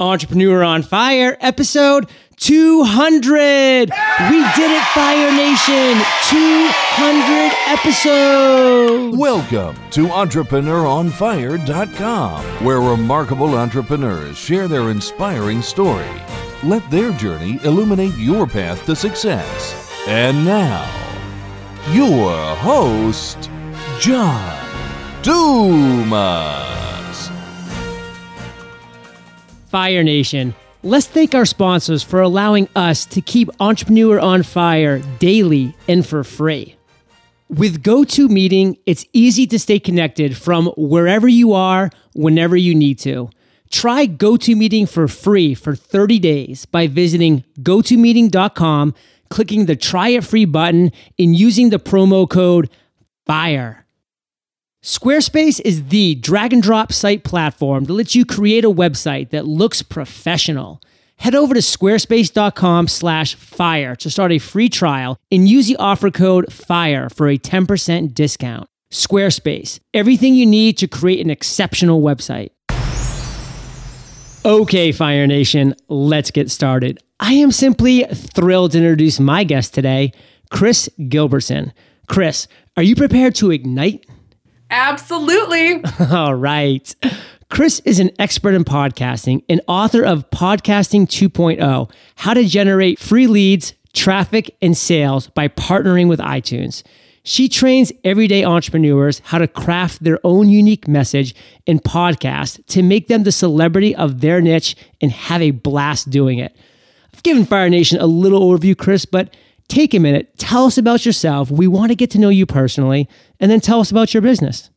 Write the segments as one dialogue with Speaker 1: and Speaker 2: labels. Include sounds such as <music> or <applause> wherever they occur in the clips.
Speaker 1: Entrepreneur on Fire, episode 200. We did it, Fire Nation. 200 episodes.
Speaker 2: Welcome to EntrepreneurOnFire.com, where remarkable entrepreneurs share their inspiring story. Let their journey illuminate your path to success. And now, your host, John Dumas.
Speaker 1: Fire Nation. Let's thank our sponsors for allowing us to keep Entrepreneur on Fire daily and for free. With GoToMeeting, it's easy to stay connected from wherever you are, whenever you need to. Try GoToMeeting for free for 30 days by visiting gotomeeting.com, clicking the try it free button, and using the promo code FIRE. Squarespace is the drag and drop site platform that lets you create a website that looks professional. Head over to squarespace.com slash fire to start a free trial and use the offer code FIRE for a 10% discount. Squarespace, everything you need to create an exceptional website. Okay, Fire Nation, let's get started. I am simply thrilled to introduce my guest today, Kris Gilbertson. Kris, are you prepared to ignite?
Speaker 3: Absolutely. <laughs>
Speaker 1: All right. Kris is an expert in podcasting and author of Podcasting 2.0 How to Generate Free Leads, Traffic, and Sales by Partnering with iTunes. She trains everyday entrepreneurs how to craft their own unique message in podcast to make them the celebrity of their niche and have a blast doing it. I've given Fire Nation a little overview, Kris, but take a minute, tell us about yourself. We want to get to know you personally, and then tell us about your business.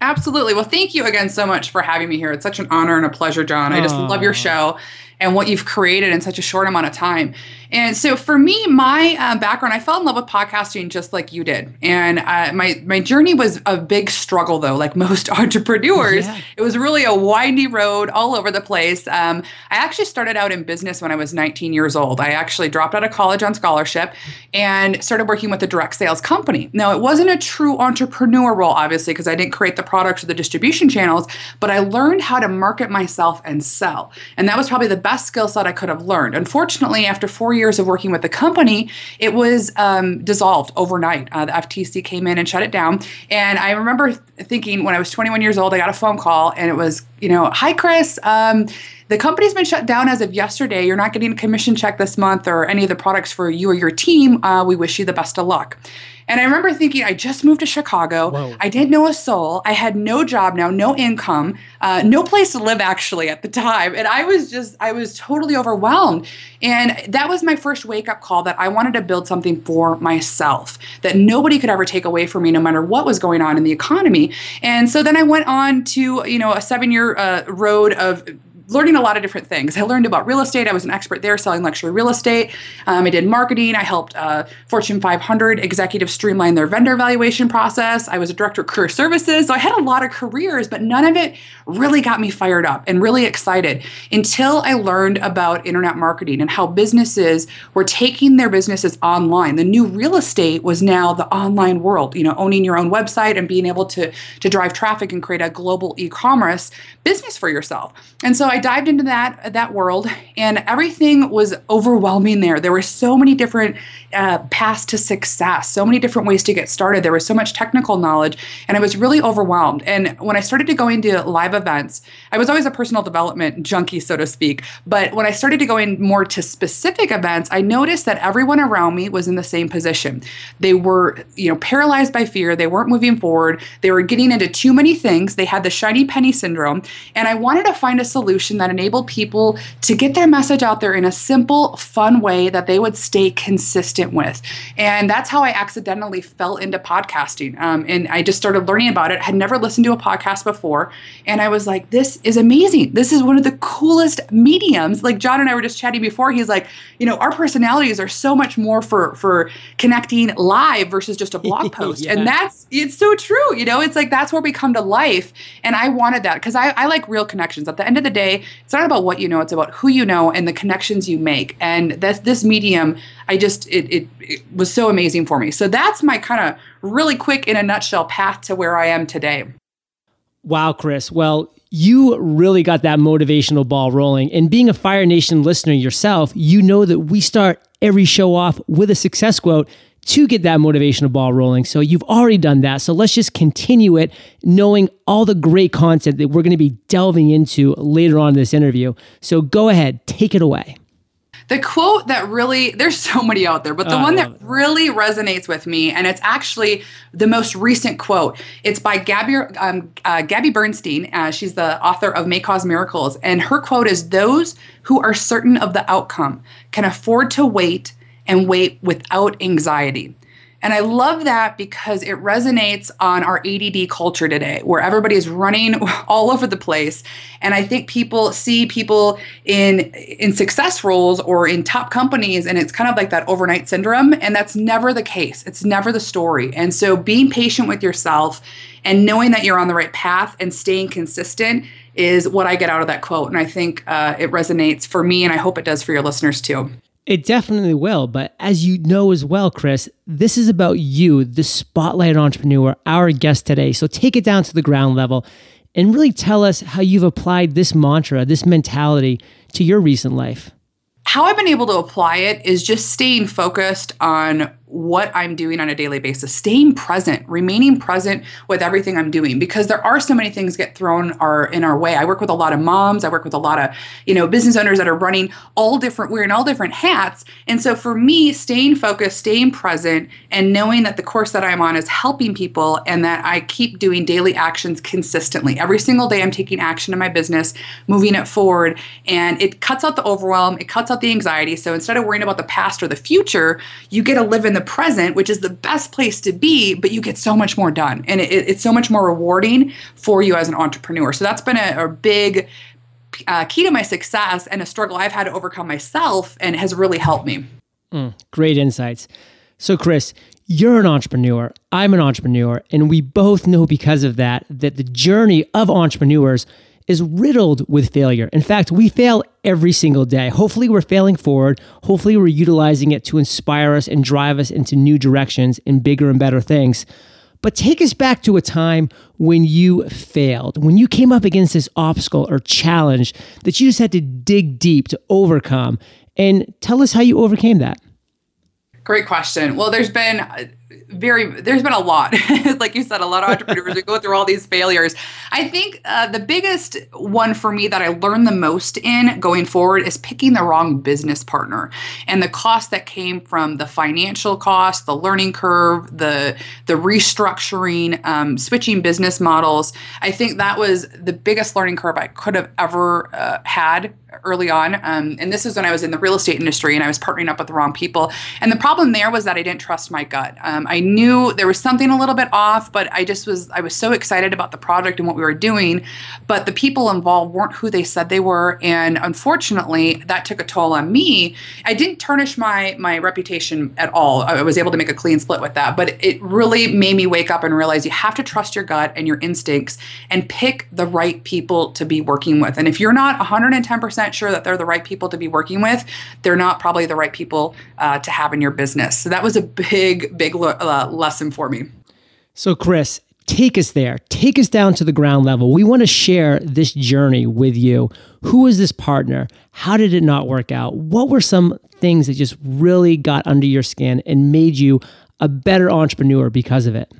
Speaker 3: Absolutely. Well, thank you again so much for having me here. It's such an honor and a pleasure, John. I just love your show and what you've created in such a short amount of time. And so for me, my uh, background, I fell in love with podcasting just like you did. And uh, my my journey was a big struggle, though. Like <laughs> most entrepreneurs, yeah. it was really a windy road all over the place. Um, I actually started out in business when I was 19 years old. I actually dropped out of college on scholarship and started working with a direct sales company. Now, it wasn't a true entrepreneur role, obviously, because I didn't create the products or the distribution channels, but I learned how to market myself and sell. And that was probably the best skill set I could have learned. Unfortunately, after four years of working with the company, it was um, dissolved overnight. Uh, the FTC came in and shut it down. And I remember thinking when I was 21 years old, I got a phone call and it was, you know, hi, Kris. Um, the company's been shut down as of yesterday. You're not getting a commission check this month or any of the products for you or your team. Uh, we wish you the best of luck. And I remember thinking, I just moved to Chicago. Whoa. I didn't know a soul. I had no job now, no income, uh, no place to live actually at the time. And I was just, I was totally overwhelmed. And that was my first wake up call that I wanted to build something for myself that nobody could ever take away from me, no matter what was going on in the economy. And so then I went on to, you know, a seven year uh, road of learning a lot of different things. I learned about real estate. I was an expert there selling luxury real estate. Um, I did marketing. I helped uh, Fortune 500 executives streamline their vendor evaluation process. I was a director of career services. So I had a lot of careers, but none of it really got me fired up and really excited until I learned about internet marketing and how businesses were taking their businesses online. The new real estate was now the online world, you know, owning your own website and being able to, to drive traffic and create a global e-commerce business for yourself. And so I dived into that that world, and everything was overwhelming. There, there were so many different uh, paths to success, so many different ways to get started. There was so much technical knowledge, and I was really overwhelmed. And when I started to go into live events, I was always a personal development junkie, so to speak. But when I started to go in more to specific events, I noticed that everyone around me was in the same position. They were, you know, paralyzed by fear. They weren't moving forward. They were getting into too many things. They had the shiny penny syndrome, and I wanted to find a solution that enabled people to get their message out there in a simple, fun way that they would stay consistent with. And that's how I accidentally fell into podcasting. Um, and I just started learning about it. I had never listened to a podcast before. And I was like, this is amazing. This is one of the coolest mediums. Like John and I were just chatting before. He's like, you know, our personalities are so much more for for connecting live versus just a blog <laughs> post. yeah. And that's it's so true. You know, it's like that's where we come to life. And I wanted that because I, I like real connections. At the end of the day, it's not about what you know, it's about who you know and the connections you make. And this this medium, I just it, it, it was so amazing for me. So that's my kind of really quick in a nutshell path to where I am today.
Speaker 1: Wow, Kris. Well, you really got that motivational ball rolling. And being a Fire Nation listener yourself, you know that we start every show off with a success quote to get that motivational ball rolling. So you've already done that. So let's just continue it, knowing all the great content that we're going to be delving into later on in this interview. So go ahead, take it away.
Speaker 3: The quote that really, there's so many out there, but the oh, one that it. really resonates with me, and it's actually the most recent quote. It's by Gabby, um, uh, Gabby Bernstein. Uh, she's the author of May Cause Miracles. And her quote is Those who are certain of the outcome can afford to wait and wait without anxiety. And I love that because it resonates on our ADD culture today, where everybody is running <laughs> all over the place. And I think people see people in in success roles or in top companies, and it's kind of like that overnight syndrome. And that's never the case. It's never the story. And so being patient with yourself and knowing that you're on the right path and staying consistent is what I get out of that quote. And I think uh, it resonates for me, and I hope it does for your listeners too.
Speaker 1: It definitely will. But as you know as well, Kris, this is about you, the spotlight entrepreneur, our guest today. So take it down to the ground level and really tell us how you've applied this mantra, this mentality to your recent life.
Speaker 3: How I've been able to apply it is just staying focused on what I'm doing on a daily basis, staying present, remaining present with everything I'm doing because there are so many things get thrown are in our way. I work with a lot of moms, I work with a lot of, you know, business owners that are running all different wearing all different hats. And so for me, staying focused, staying present and knowing that the course that I'm on is helping people and that I keep doing daily actions consistently. Every single day I'm taking action in my business, moving it forward, and it cuts out the overwhelm, it cuts out the anxiety. So instead of worrying about the past or the future, you get to live in the present, which is the best place to be, but you get so much more done. And it, it's so much more rewarding for you as an entrepreneur. So that's been a, a big uh, key to my success and a struggle I've had to overcome myself and has really helped me.
Speaker 1: Mm, great insights. So, Kris, you're an entrepreneur. I'm an entrepreneur. And we both know because of that, that the journey of entrepreneurs is riddled with failure. In fact, we fail every single day. Hopefully, we're failing forward. Hopefully, we're utilizing it to inspire us and drive us into new directions and bigger and better things. But take us back to a time when you failed, when you came up against this obstacle or challenge that you just had to dig deep to overcome. And tell us how you overcame that.
Speaker 3: Great question. Well, there's been very there's been a lot <laughs> like you said a lot of entrepreneurs who go through all these failures i think uh, the biggest one for me that i learned the most in going forward is picking the wrong business partner and the cost that came from the financial cost the learning curve the the restructuring um, switching business models i think that was the biggest learning curve i could have ever uh, had early on. Um, and this is when I was in the real estate industry and I was partnering up with the wrong people. And the problem there was that I didn't trust my gut. Um, I knew there was something a little bit off, but I just was, I was so excited about the project and what we were doing. But the people involved weren't who they said they were. And unfortunately, that took a toll on me. I didn't tarnish my, my reputation at all. I was able to make a clean split with that. But it really made me wake up and realize you have to trust your gut and your instincts and pick the right people to be working with. And if you're not 110% sure that they're the right people to be working with, they're not probably the right people uh, to have in your business. So that was a big, big uh, lesson for me.
Speaker 1: So, Kris, take us there. Take us down to the ground level. We want to share this journey with you. Who is this partner? How did it not work out? What were some things that just really got under your skin and made you a better entrepreneur because of it?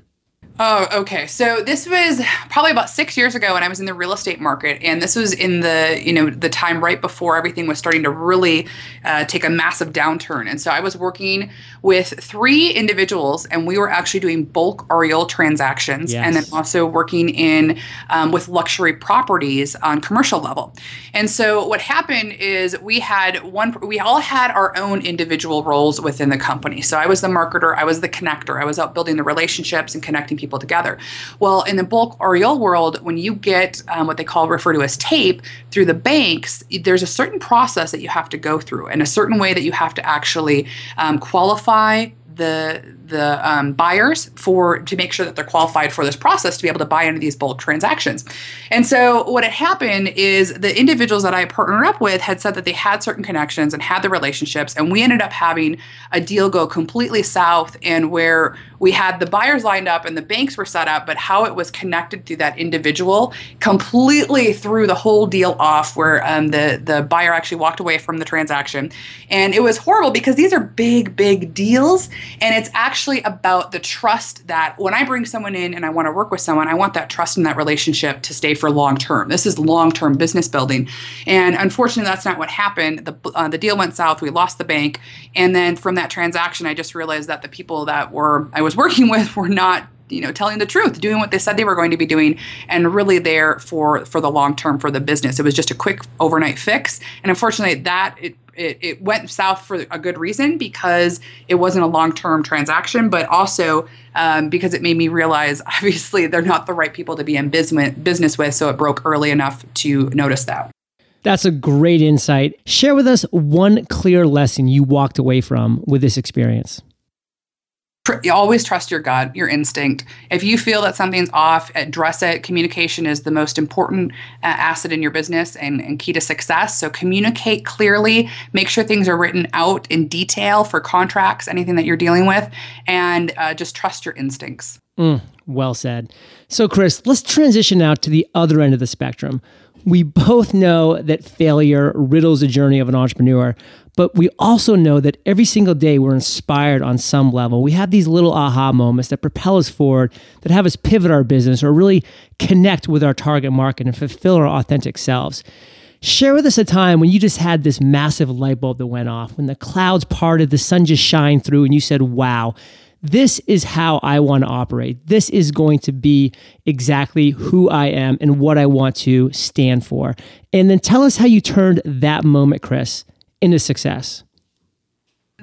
Speaker 3: Oh, okay. So this was probably about six years ago when I was in the real estate market, and this was in the you know the time right before everything was starting to really uh, take a massive downturn. And so I was working with three individuals, and we were actually doing bulk REO transactions, yes. and then also working in um, with luxury properties on commercial level. And so what happened is we had one, we all had our own individual roles within the company. So I was the marketer, I was the connector, I was out building the relationships and connecting people people together. Well, in the bulk REO world, when you get um, what they call refer to as tape through the banks, there's a certain process that you have to go through and a certain way that you have to actually um, qualify the the um, buyers for to make sure that they're qualified for this process to be able to buy into these bulk transactions. And so what had happened is the individuals that I partnered up with had said that they had certain connections and had the relationships, and we ended up having a deal go completely south and where we had the buyers lined up and the banks were set up, but how it was connected through that individual completely threw the whole deal off. Where um, the the buyer actually walked away from the transaction, and it was horrible because these are big, big deals, and it's actually about the trust that when I bring someone in and I want to work with someone, I want that trust in that relationship to stay for long term. This is long term business building, and unfortunately, that's not what happened. The uh, the deal went south. We lost the bank, and then from that transaction, I just realized that the people that were I was <laughs> working with were not you know telling the truth doing what they said they were going to be doing and really there for for the long term for the business it was just a quick overnight fix and unfortunately that it it, it went south for a good reason because it wasn't a long term transaction, but also um, because it made me realize <laughs> obviously they're not the right people to be in business business with. So it broke early enough to notice that.
Speaker 1: That's a great insight. Share with us one clear lesson you walked away from with this experience
Speaker 3: you always trust your gut, your instinct. If you feel that something's off, address it. Communication is the most important uh, asset in your business and, and, key to success. So communicate clearly, make sure things are written out in detail for contracts, anything that you're dealing with, and uh, just trust your instincts.
Speaker 1: Mm, well said. So, Kris, let's transition now to the other end of the spectrum. We both know that failure riddles the journey of an entrepreneur, but we also know that every single day we're inspired on some level. We have these little aha moments that propel us forward, that have us pivot our business or really connect with our target market and fulfill our authentic selves. Share with us a time when you just had this massive light bulb that went off, when the clouds parted, the sun just shined through, and you said, Wow, this is how I want to operate. This is going to be exactly who I am and what I want to stand for. And then tell us how you turned that moment, Kris, into success?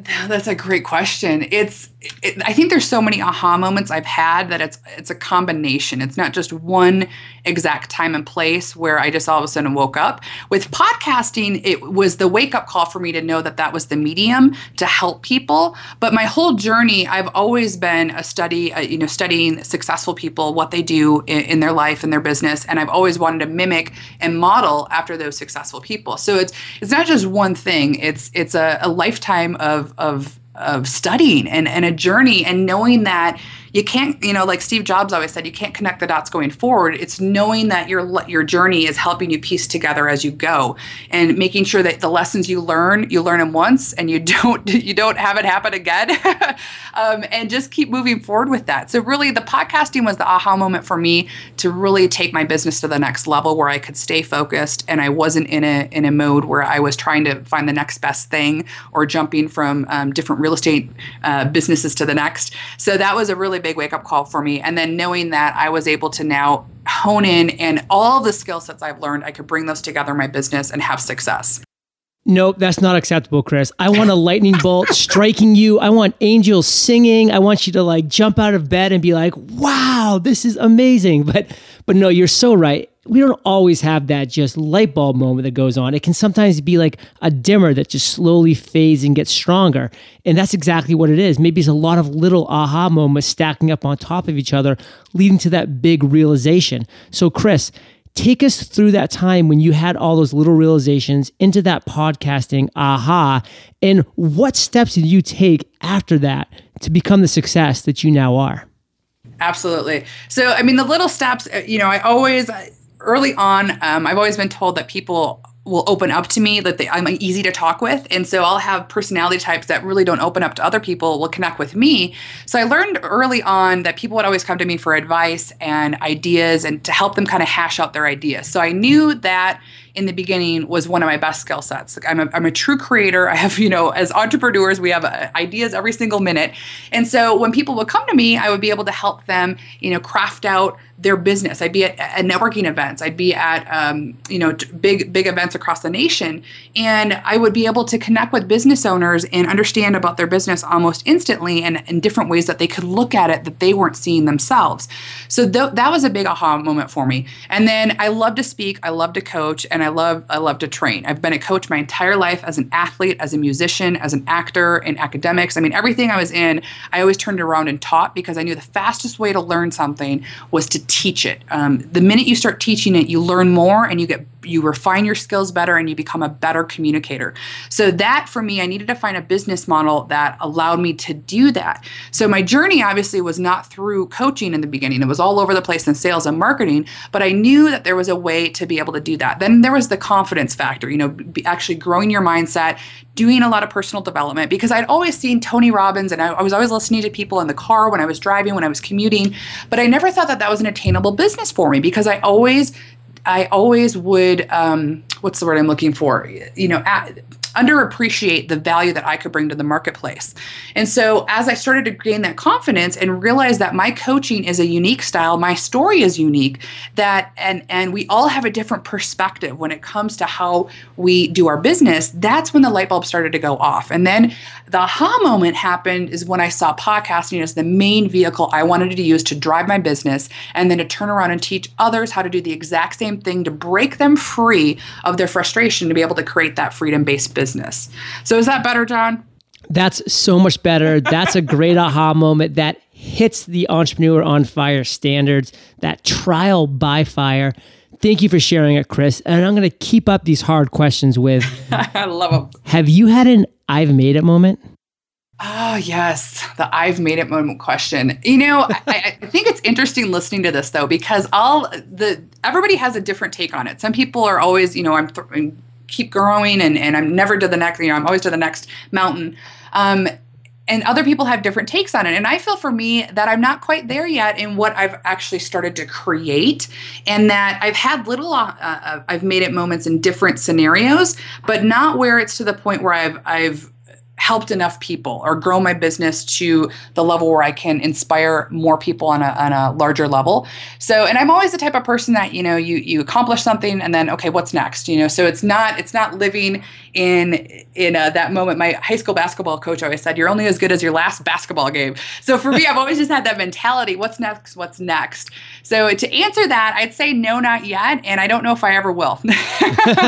Speaker 1: <laughs>
Speaker 3: That's a great question. It's it, I think there's so many aha moments I've had that it's it's a combination. It's not just one exact time and place where I just all of a sudden woke up. With podcasting, it was the wake up call for me to know that that was the medium to help people. But my whole journey, I've always been a study, uh, you know, studying successful people, what they do in, in their life and their business, and I've always wanted to mimic and model after those successful people. So it's it's not just one thing. It's it's a, a lifetime of of of studying and, and a journey and knowing that you can't you know like steve jobs always said you can't connect the dots going forward. It's knowing that your your journey is helping you piece together as you go and making sure that the lessons you learn you learn them once and you <laughs> don't you don't have it happen again. <laughs> Um, and just keep moving forward with that. So really the podcasting was the aha moment for me to really take my business to the next level where i could stay focused and i wasn't in a in a mode where i was trying to find the next best thing or jumping from um, different real estate uh, businesses to the next. So that was a really big wake up call for me. And then knowing that I was able to now hone in and all the skill sets I've learned, I could bring those together in my business and have success.
Speaker 1: Nope, that's not acceptable, Kris. I want a lightning bolt <laughs> striking you. I want angels singing. I want you to like jump out of bed and be like, "Wow, this is amazing." But but no, you're so right we don't always have that just light bulb moment that goes on. It can sometimes be like a dimmer that just slowly fades and gets stronger. And that's exactly what it is. Maybe it's a lot of little aha moments stacking up on top of each other, leading to that big realization. So, Kris, take us through that time when you had all those little realizations into that podcasting aha. And what steps did you take after that to become the success that you now are?
Speaker 3: Absolutely. So, I mean, the little steps, uh, you know, I always, early on, um, I've always been told that people will open up to me that they, I'm easy to talk with. And so I'll have personality types that really don't open up to other people will connect with me. So I learned early on that people would always come to me for advice and ideas and to help them kind of hash out their ideas. So I knew that in the beginning was one of my best skill sets. Like I'm a, I'm a true creator. I have, you know, as entrepreneurs, we have uh, ideas every single minute. And so when people would come to me, I would be able to help them, you know, craft out their business. I'd be at, at networking events. I'd be at, um, you know, big, big events across the nation. And I would be able to connect with business owners and understand about their business almost instantly and in different ways that they could look at it that they weren't seeing themselves. So th- that was a big aha moment for me. And then I love to speak. I love to coach. And I love I love to train. I've been a coach my entire life as an athlete, as a musician, as an actor, in academics. I mean, everything I was in, I always turned around and taught because I knew the fastest way to learn something was to teach it. Um, the minute you start teaching it, you learn more and you get you refine your skills better and you become a better communicator. So that for me, I needed to find a business model that allowed me to do that. So my journey obviously was not through coaching in the beginning. It was all over the place in sales and marketing, but I knew that there was a way to be able to do that. Then there was the confidence factor, you know, actually growing your mindset, doing a lot of personal development because I'd always seen Tony Robbins and I, I, was always listening to people in the car when I was driving, when I was commuting, but I never thought that that was an attainable business for me because I always I always would, um, what's the word I'm looking for? You know, at, underappreciate the value that I could bring to the marketplace. And so as I started to gain that confidence and realize that my coaching is a unique style, my story is unique, that and and we all have a different perspective when it comes to how we do our business, that's when the light bulb started to go off. And then the aha moment happened is when I saw podcasting as the main vehicle I wanted to use to drive my business and then to turn around and teach others how to do the exact same thing to break them free of their frustration to be able to create that freedom-based business business. So is that better, John?
Speaker 1: That's so much better. That's a great aha moment that hits the entrepreneur on fire standards, that trial by fire. Thank you for sharing it, Kris. And I'm going to keep up these hard questions with <laughs>
Speaker 3: I love them.
Speaker 1: Have you had an I've made it moment?
Speaker 3: Oh, yes. The I've made it moment question. You know, I, I, think it's interesting listening to this though, because all the everybody has a different take on it. Some people are always, you know, I'm, th- keep growing and, and I'm never to the next, you know, I'm always to the next mountain. Um, and other people have different takes on it. And I feel for me that I'm not quite there yet in what I've actually started to create, and that I've had little, uh, uh, I've made it moments in different scenarios, but not where it's to the point where I've I've helped enough people or grow my business to the level where I can inspire more people on a, on a larger level. So, and I'm always the type of person that, you know, you, you accomplish something and then, okay, what's next? You know, so it's not, it's not living in, in uh, that moment. My high school basketball coach always said, you're only as good as your last basketball game. So for me, I've always just had that mentality. What's next? What's next? So to answer that, I'd say no, not yet. And I don't know if I ever will. <laughs>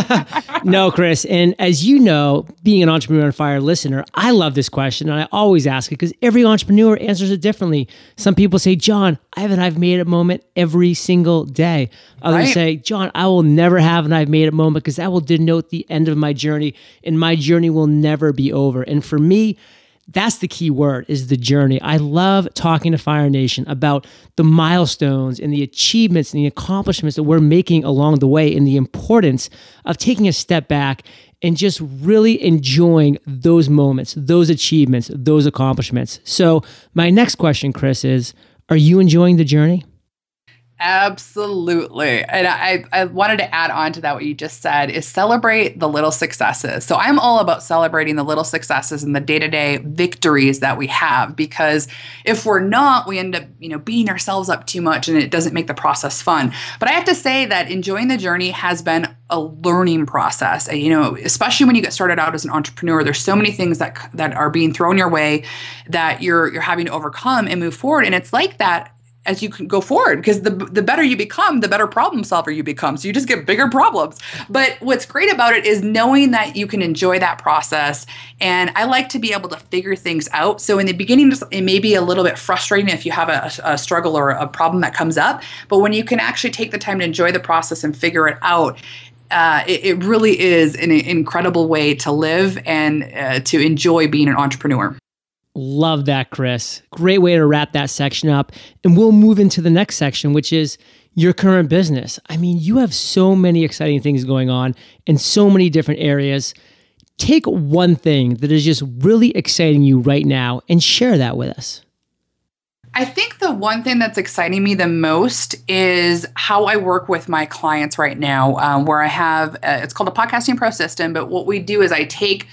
Speaker 3: <laughs>
Speaker 1: no, Kris. And as you know, being an entrepreneur on fire listener, I love this question and I always ask it because every entrepreneur answers it differently. Some people say, John, I have an I've made it moment every single day. Others right. say, John, I will never have an I've made it moment because that will denote the end of my journey and my journey will never be over. And for me, that's the key word is the journey. I love talking to Fire Nation about the milestones and the achievements and the accomplishments that we're making along the way and the importance of taking a step back and just really enjoying those moments, those achievements, those accomplishments. So, my next question, Kris, is Are you enjoying the journey?
Speaker 3: Absolutely. And I, I wanted to add on to that what you just said is celebrate the little successes. So I'm all about celebrating the little successes and the day-to-day victories that we have because if we're not, we end up, you know, beating ourselves up too much and it doesn't make the process fun. But I have to say that enjoying the journey has been a learning process. You know, especially when you get started out as an entrepreneur, there's so many things that that are being thrown your way that you're you're having to overcome and move forward. And it's like that as you can go forward because the the better you become the better problem solver you become. So you just get bigger problems. But what's great about it is knowing that you can enjoy that process. And i like to be able to figure things out. So in the beginning it may be a little bit frustrating if you have a, a struggle or a problem that comes up. But when you can actually take the time to enjoy the process and figure it out uh, it, it, really is an incredible way to live and uh, to enjoy being an entrepreneur.
Speaker 1: Love that, Kris. Great way to wrap that section up. And we'll move into the next section, which is your current business. I mean, you have so many exciting things going on in so many different areas. Take one thing that is just really exciting you right now and share that with us.
Speaker 3: I think the one thing that's exciting me the most is how I work with my clients right now, um, where I have uh, it's called a podcasting pro system. But what we do is I take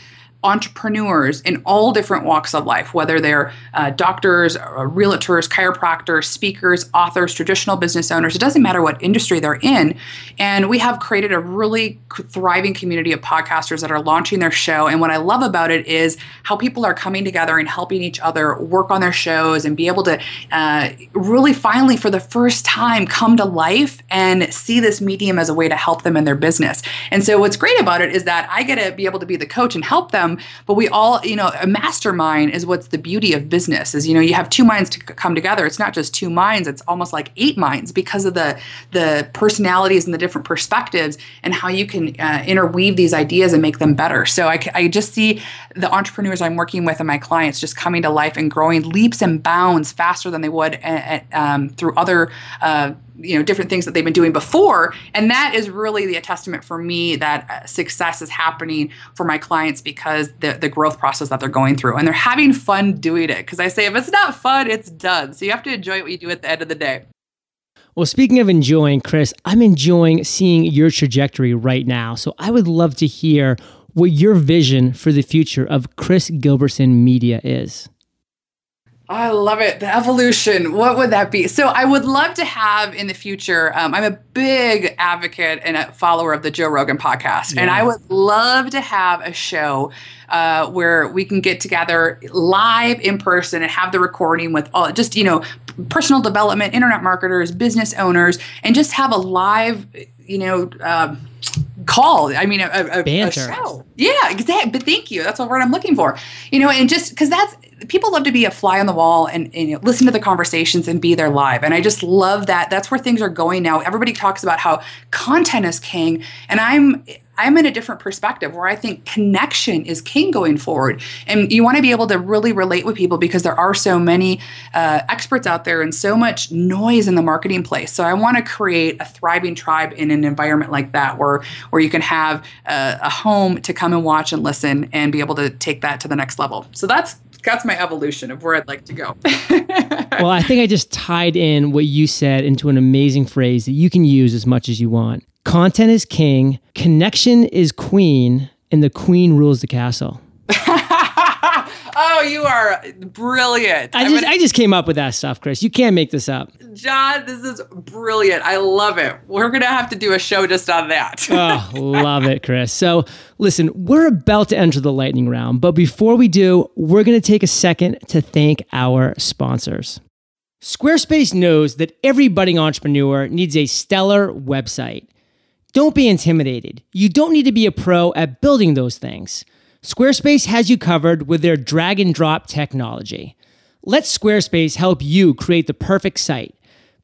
Speaker 3: entrepreneurs in all different walks of life, whether they're uh, doctors, uh, realtors, chiropractors, speakers, authors, traditional business owners. It doesn't matter what industry they're in. And we have created a really thriving community of podcasters that are launching their show. And what I love about it is how people are coming together and helping each other work on their shows and be able to uh, really finally, for the first time, come to life and see this medium as a way to help them in their business. And so, what's great about it is that I get to be able to be the coach and help them but we all you know a mastermind is what's the beauty of business is you know you have two minds to come together. It's not just two minds it's almost like eight minds because of the the personalities and the different perspectives and how you can uh, interweave these ideas and make them better. So I, I just see the entrepreneurs i'm working with and my clients just coming to life and growing leaps and bounds faster than they would at, at, um, through other uh, you know different things that they've been doing before and that is really the testament for me that uh, success is happening for my clients because the, the growth process that they're going through and they're having fun doing it because i say if it's not fun it's done so you have to enjoy what you do at the end of the day
Speaker 1: well, speaking of enjoying, Kris, I'm enjoying seeing your trajectory right now. So I would love to hear what your vision for the future of Kris Gilbertson Media is.
Speaker 3: I love it. The evolution. What would that be? So I would love to have in the future. Um, I'm a big advocate and a follower of the Joe Rogan podcast, yeah. and I would love to have a show uh, where we can get together live in person and have the recording with all just you know personal development, internet marketers, business owners, and just have a live you know. Um, call. I mean, a, a, a, show. Yeah, exactly. But thank you. That's what word I'm looking for. You know, and just because that's people love to be a fly on the wall and, and you know, listen to the conversations and be there live. And I just love that. That's where things are going now. Everybody talks about how content is king, and I'm I'm in a different perspective where I think connection is king going forward. And you want to be able to really relate with people because there are so many uh, experts out there and so much noise in the marketing place. So I want to create a thriving tribe in an environment like that where where you can have a, a home to come and watch and listen and be able to take that to the next level. So that's that's my evolution of where I'd like to go. <laughs>
Speaker 1: well, I think I just tied in what you said into an amazing phrase that you can use as much as you want. Content is king, connection is queen, and the queen rules the castle. <laughs>
Speaker 3: oh, you are brilliant.
Speaker 1: I just, I just came up with that stuff, Kris. You can't make this up.
Speaker 3: John, this is brilliant. I love it. We're going to have to do a show just on that. <laughs>
Speaker 1: oh, love it, Kris. So, listen, we're about to enter the lightning round, but before we do, we're going to take a second to thank our sponsors. Squarespace knows that every budding entrepreneur needs a stellar website. Don't be intimidated. You don't need to be a pro at building those things. Squarespace has you covered with their drag and drop technology. Let Squarespace help you create the perfect site.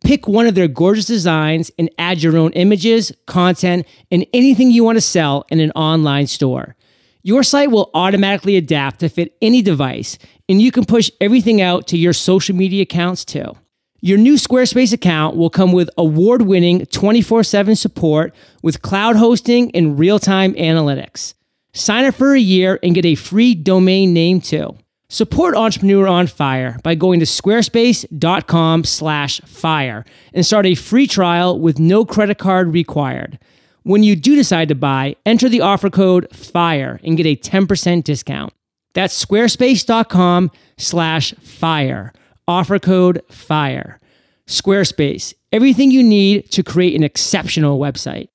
Speaker 1: Pick one of their gorgeous designs and add your own images, content, and anything you want to sell in an online store. Your site will automatically adapt to fit any device, and you can push everything out to your social media accounts too. Your new Squarespace account will come with award winning 24 7 support with cloud hosting and real time analytics. Sign up for a year and get a free domain name too. Support Entrepreneur on Fire by going to squarespace.com slash fire and start a free trial with no credit card required. When you do decide to buy, enter the offer code FIRE and get a 10% discount. That's squarespace.com/fire. Offer code FIRE. Squarespace, everything you need to create an exceptional website.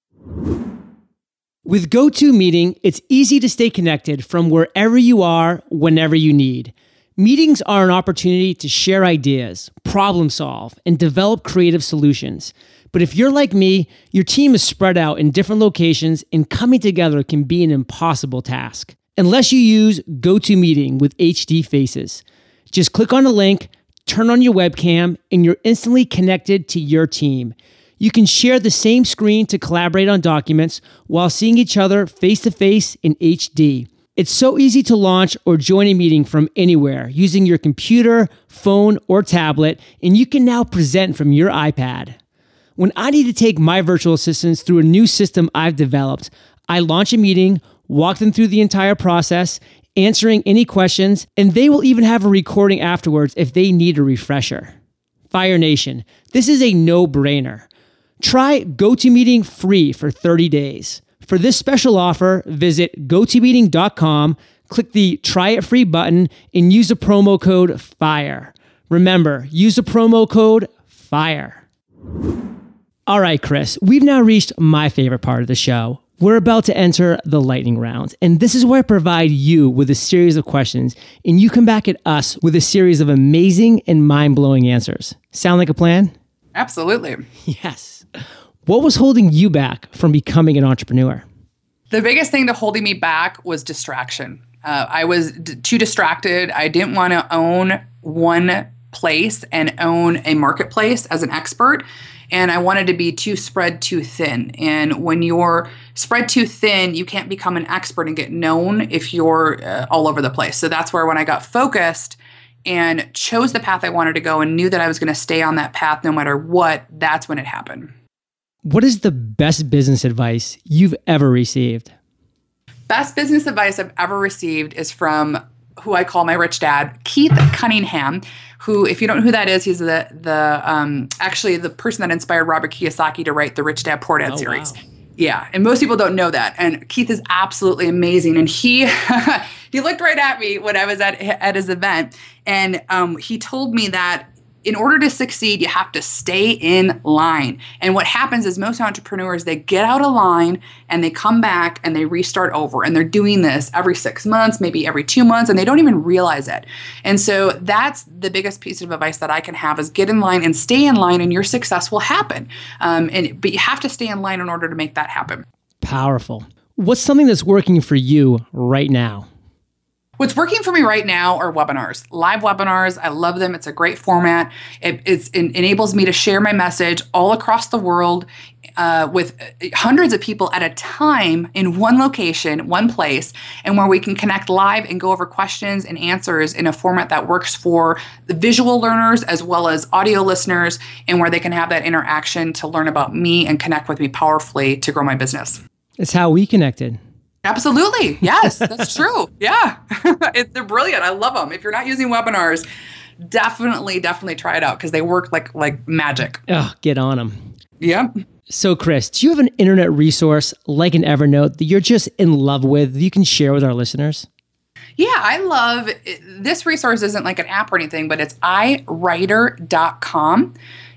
Speaker 1: With GoToMeeting, it's easy to stay connected from wherever you are, whenever you need. Meetings are an opportunity to share ideas, problem solve, and develop creative solutions. But if you're like me, your team is spread out in different locations, and coming together can be an impossible task. Unless you use GoToMeeting with HD Faces. Just click on a link, turn on your webcam, and you're instantly connected to your team. You can share the same screen to collaborate on documents while seeing each other face to face in HD. It's so easy to launch or join a meeting from anywhere using your computer, phone, or tablet, and you can now present from your iPad. When I need to take my virtual assistants through a new system I've developed, I launch a meeting, walk them through the entire process, answering any questions, and they will even have a recording afterwards if they need a refresher. Fire Nation, this is a no brainer. Try GoToMeeting free for 30 days. For this special offer, visit gotomeeting.com, click the try it free button and use the promo code FIRE. Remember, use the promo code FIRE. All right, Kris, we've now reached my favorite part of the show. We're about to enter the lightning round, and this is where I provide you with a series of questions, and you come back at us with a series of amazing and mind blowing answers. Sound like a plan?
Speaker 3: Absolutely.
Speaker 1: Yes. What was holding you back from becoming an entrepreneur?
Speaker 3: The biggest thing to holding me back was distraction. Uh, I was d- too distracted. I didn't want to own one place and own a marketplace as an expert. And I wanted to be too spread too thin. And when you're spread too thin, you can't become an expert and get known if you're uh, all over the place. So that's where when I got focused and chose the path I wanted to go and knew that I was going to stay on that path no matter what, that's when it happened.
Speaker 1: What is the best business advice you've ever received?
Speaker 3: Best business advice I've ever received is from who I call my rich dad, Keith Cunningham, who, if you don't know who that is, he's the the um, actually the person that inspired Robert Kiyosaki to write the Rich Dad Poor Dad oh, series. Wow. Yeah, and most people don't know that. And Keith is absolutely amazing. And he <laughs> he looked right at me when I was at at his event, and um, he told me that in order to succeed, you have to stay in line. And what happens is most entrepreneurs, they get out of line and they come back and they restart over. And they're doing this every six months, maybe every two months, and they don't even realize it. And so that's the biggest piece of advice that I can have is get in line and stay in line and your success will happen. Um, and But you have to stay in line in order to make that happen.
Speaker 1: Powerful. What's something that's working for you right now?
Speaker 3: What's working for me right now are webinars, live webinars. I love them. It's a great format. It, it enables me to share my message all across the world uh, with hundreds of people at a time in one location, one place, and where we can connect live and go over questions and answers in a format that works for the visual learners as well as audio listeners, and where they can have that interaction to learn about me and connect with me powerfully to grow my business.
Speaker 1: It's how we connected.
Speaker 3: Absolutely. Yes, that's <laughs> true. Yeah. <laughs> it, they're brilliant. I love them. If you're not using webinars, definitely, definitely try it out because they work like like magic.
Speaker 1: Oh, get on them.
Speaker 3: Yep.
Speaker 1: So, Kris, do you have an internet resource like an Evernote that you're just in love with that you can share with our listeners?
Speaker 3: Yeah, I love eh, this resource isn't like an app or anything, but it's iwriter.com.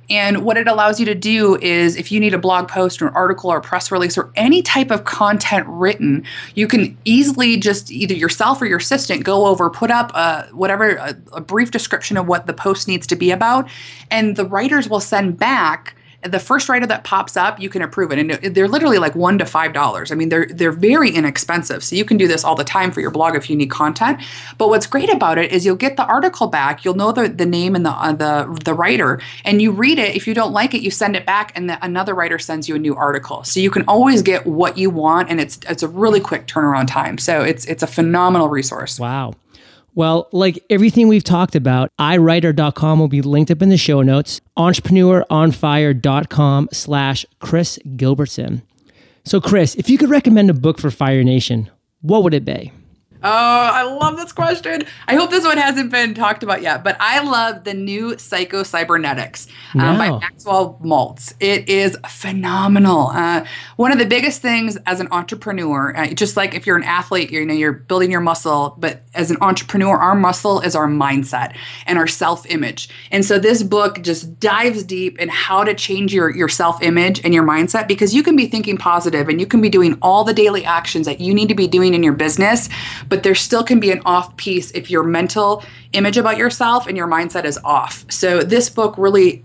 Speaker 3: And what it allows you to do is if you need a blog post or an article or a press release or any type of content written, you can easily just either yourself or your assistant go over, put up a, whatever, a, a brief description of what the post needs to be about, and the writers will send back the first writer that pops up, you can approve it, and they're literally like one to five dollars. I mean, they're they're very inexpensive, so you can do this all the time for your blog if you need content. But what's great about it is you'll get the article back, you'll know the the name and the uh, the the writer, and you read it. If you don't like it, you send it back, and the, another writer sends you a new article. So you can always get what you want, and it's it's a really quick turnaround time. So it's it's a phenomenal resource.
Speaker 1: Wow. Well, like everything we've talked about, iwriter.com will be linked up in the show notes, entrepreneuronfire.com slash Kris Gilbertson. So, Kris, if you could recommend a book for Fire Nation, what would it be?
Speaker 3: Oh, I love this question. I hope this one hasn't been talked about yet, but I love the new Psycho Cybernetics um, by Maxwell Maltz. It is phenomenal. Uh, one of the biggest things as an entrepreneur, uh, just like if you're an athlete, you're, you know, you're building your muscle, but as an entrepreneur, our muscle is our mindset and our self-image. And so this book just dives deep in how to change your your self-image and your mindset because you can be thinking positive and you can be doing all the daily actions that you need to be doing in your business, but there still can be an off piece if your mental image about yourself and your mindset is off. So this book really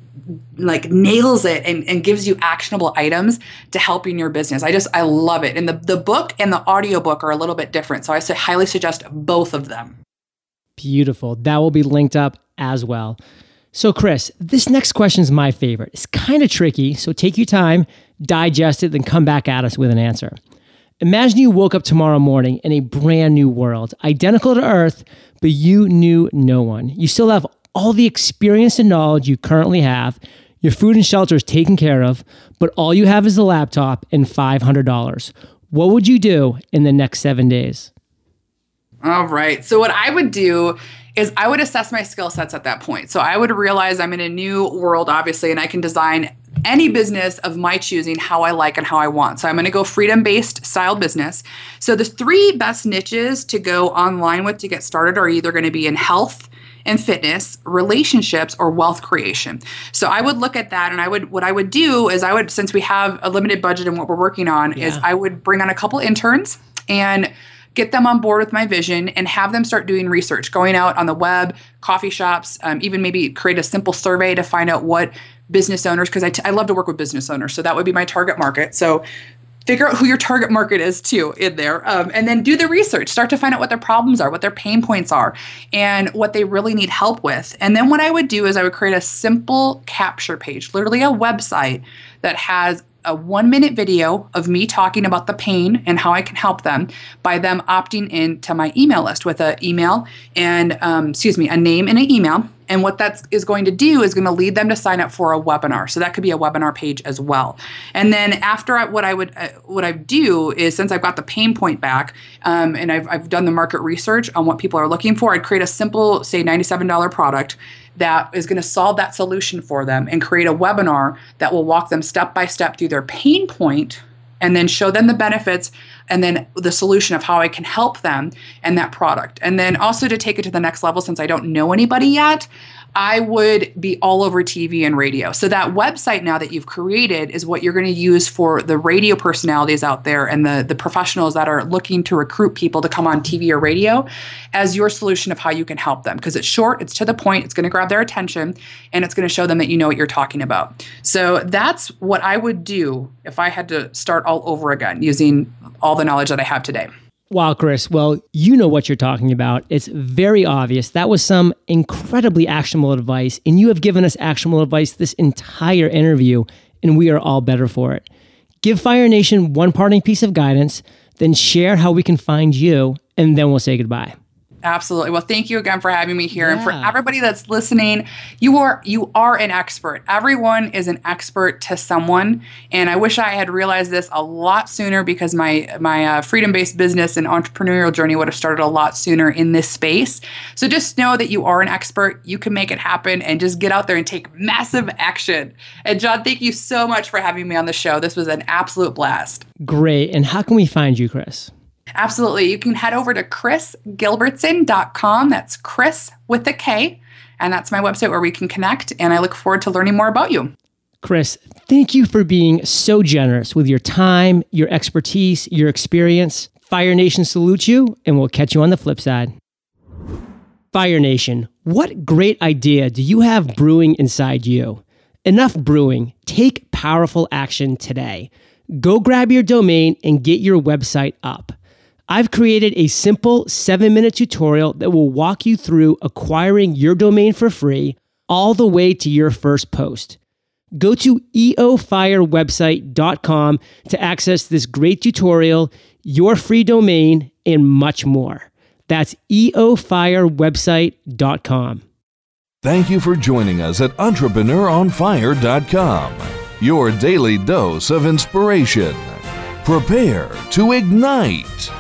Speaker 3: like nails it and, and gives you actionable items to help you in your business. I just I love it. And the, the book and the audiobook are a little bit different. So I highly suggest both of them.
Speaker 1: Beautiful. That will be linked up as well. So, Kris, this next question is my favorite. It's kind of tricky, so take your time, digest it, then come back at us with an answer. Imagine you woke up tomorrow morning in a brand new world, identical to Earth, but you knew no one. You still have all the experience and knowledge you currently have. Your food and shelter is taken care of, but all you have is a laptop and $500. What would you do in the next seven days?
Speaker 3: All right. So, what I would do is I would assess my skill sets at that point. So, I would realize I'm in a new world, obviously, and I can design any business of my choosing how I like and how I want. So I'm going to go freedom based style business. So the three best niches to go online with to get started are either going to be in health, and fitness, relationships, or wealth creation. So I would look at that and I would what I would do is I would since we have a limited budget and what we're working on yeah. is I would bring on a couple interns and get them on board with my vision and have them start doing research, going out on the web, coffee shops, um, even maybe create a simple survey to find out what business owners, because I, t- I love to work with business owners. So that would be my target market. So figure out who your target market is too in there um, and then do the research start to find out what their problems are what their pain points are and what they really need help with and then what i would do is i would create a simple capture page literally a website that has a one minute video of me talking about the pain and how I can help them by them opting in to my email list with an email and, um, excuse me, a name and an email. And what that is going to do is going to lead them to sign up for a webinar. So that could be a webinar page as well. And then after I, what I would uh, what I do is since I've got the pain point back um, and I've, I've done the market research on what people are looking for, I'd create a simple, say, $97 product that is going to solve that solution for them and create a webinar that will walk them step by step through their pain point and then show them the benefits and then the solution of how I can help them and that product. And then also to take it to the next level, since I don't know anybody yet, I would be all over TV and radio. So that website now that you've created is what you're going to use for the radio personalities out there and the, the professionals that are looking to recruit people to come on TV or radio as your solution of how you can help them. Because it's short, it's to the point, it's going to grab their attention, and it's going to show them that you know what you're talking about. So that's what I would do if I had to start all over again using all the knowledge that I have today.
Speaker 1: Wow, Kris. Well, you know what you're talking about. It's very obvious. That was some incredibly actionable advice, and you have given us actionable advice this entire interview, and we are all better for it. Give Fire Nation one parting piece of guidance, then share how we can find you, and then we'll say goodbye.
Speaker 3: Absolutely. Well, thank you again for having me here. Yeah. And for everybody that's listening, you are you are an expert. Everyone is an expert to someone. And I wish I had realized this a lot sooner because my my uh, freedom-based business and entrepreneurial journey would have started a lot sooner in this space. So just know that you are an expert. You can make it happen and just get out there and take massive action. And John, thank you so much for having me on the show. This was an absolute blast.
Speaker 1: Great. And how can we find you, Kris?
Speaker 3: Absolutely. You can head over to krisgilbertson.com. That's Kris with a K. And that's my website where we can connect. And I look forward to learning more about you.
Speaker 1: Kris, thank you for being so generous with your time, your expertise, your experience. Fire Nation salutes you, and we'll catch you on the flip side. Fire Nation, what great idea do you have brewing inside you? Enough brewing. Take powerful action today. Go grab your domain and get your website up. I've created a simple seven minute tutorial that will walk you through acquiring your domain for free all the way to your first post. Go to eofirewebsite.com to access this great tutorial, your free domain, and much more. That's eofirewebsite.com.
Speaker 2: Thank you for joining us at entrepreneuronfire.com, your daily dose of inspiration. Prepare to ignite.